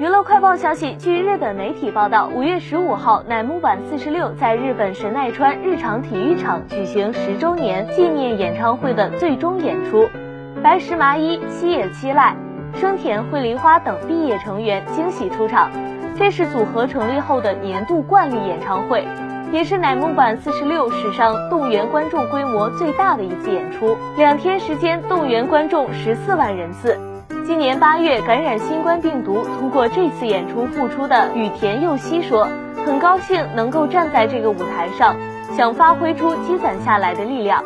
娱乐快报消息，据日本媒体报道，五月十五号，乃木坂四十六在日本神奈川日常体育场举行十周年纪念演唱会的最终演出，白石麻衣、西野七濑、生田绘梨花等毕业成员惊喜出场。这是组合成立后的年度惯例演唱会，也是乃木坂四十六史上动员观众规模最大的一次演出，两天时间动员观众十四万人次。今年八月感染新冠病毒，通过这次演出复出的羽田佑希说：“很高兴能够站在这个舞台上，想发挥出积攒下来的力量。”